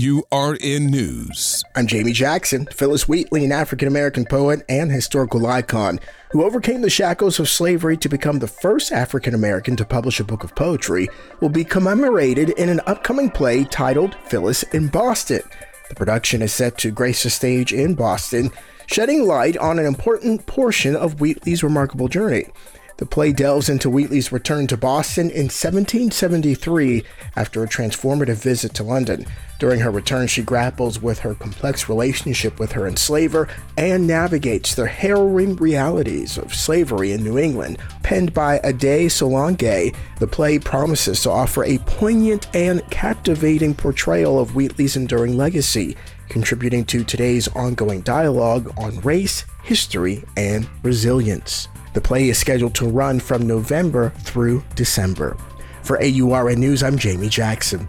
AURN News. I'm Jamie Jackson. Phillis Wheatley, an African American poet and historical icon who overcame the shackles of slavery to become the first African American to publish a book of poetry, will be commemorated in an upcoming play titled Phillis in Boston. The production is set to grace the stage in Boston, shedding light on an important portion of Wheatley's remarkable journey. The play delves into Wheatley's return to Boston in 1773 after a transformative visit to London. During her return, she grapples with her complex relationship with her enslaver and navigates the harrowing realities of slavery in New England. Penned by Ade Solanke, the play promises to offer a poignant and captivating portrayal of Wheatley's enduring legacy, contributing to today's ongoing dialogue on race, history, and resilience. The play is scheduled to run from November through December. For AURN News, I'm Jamie Jackson.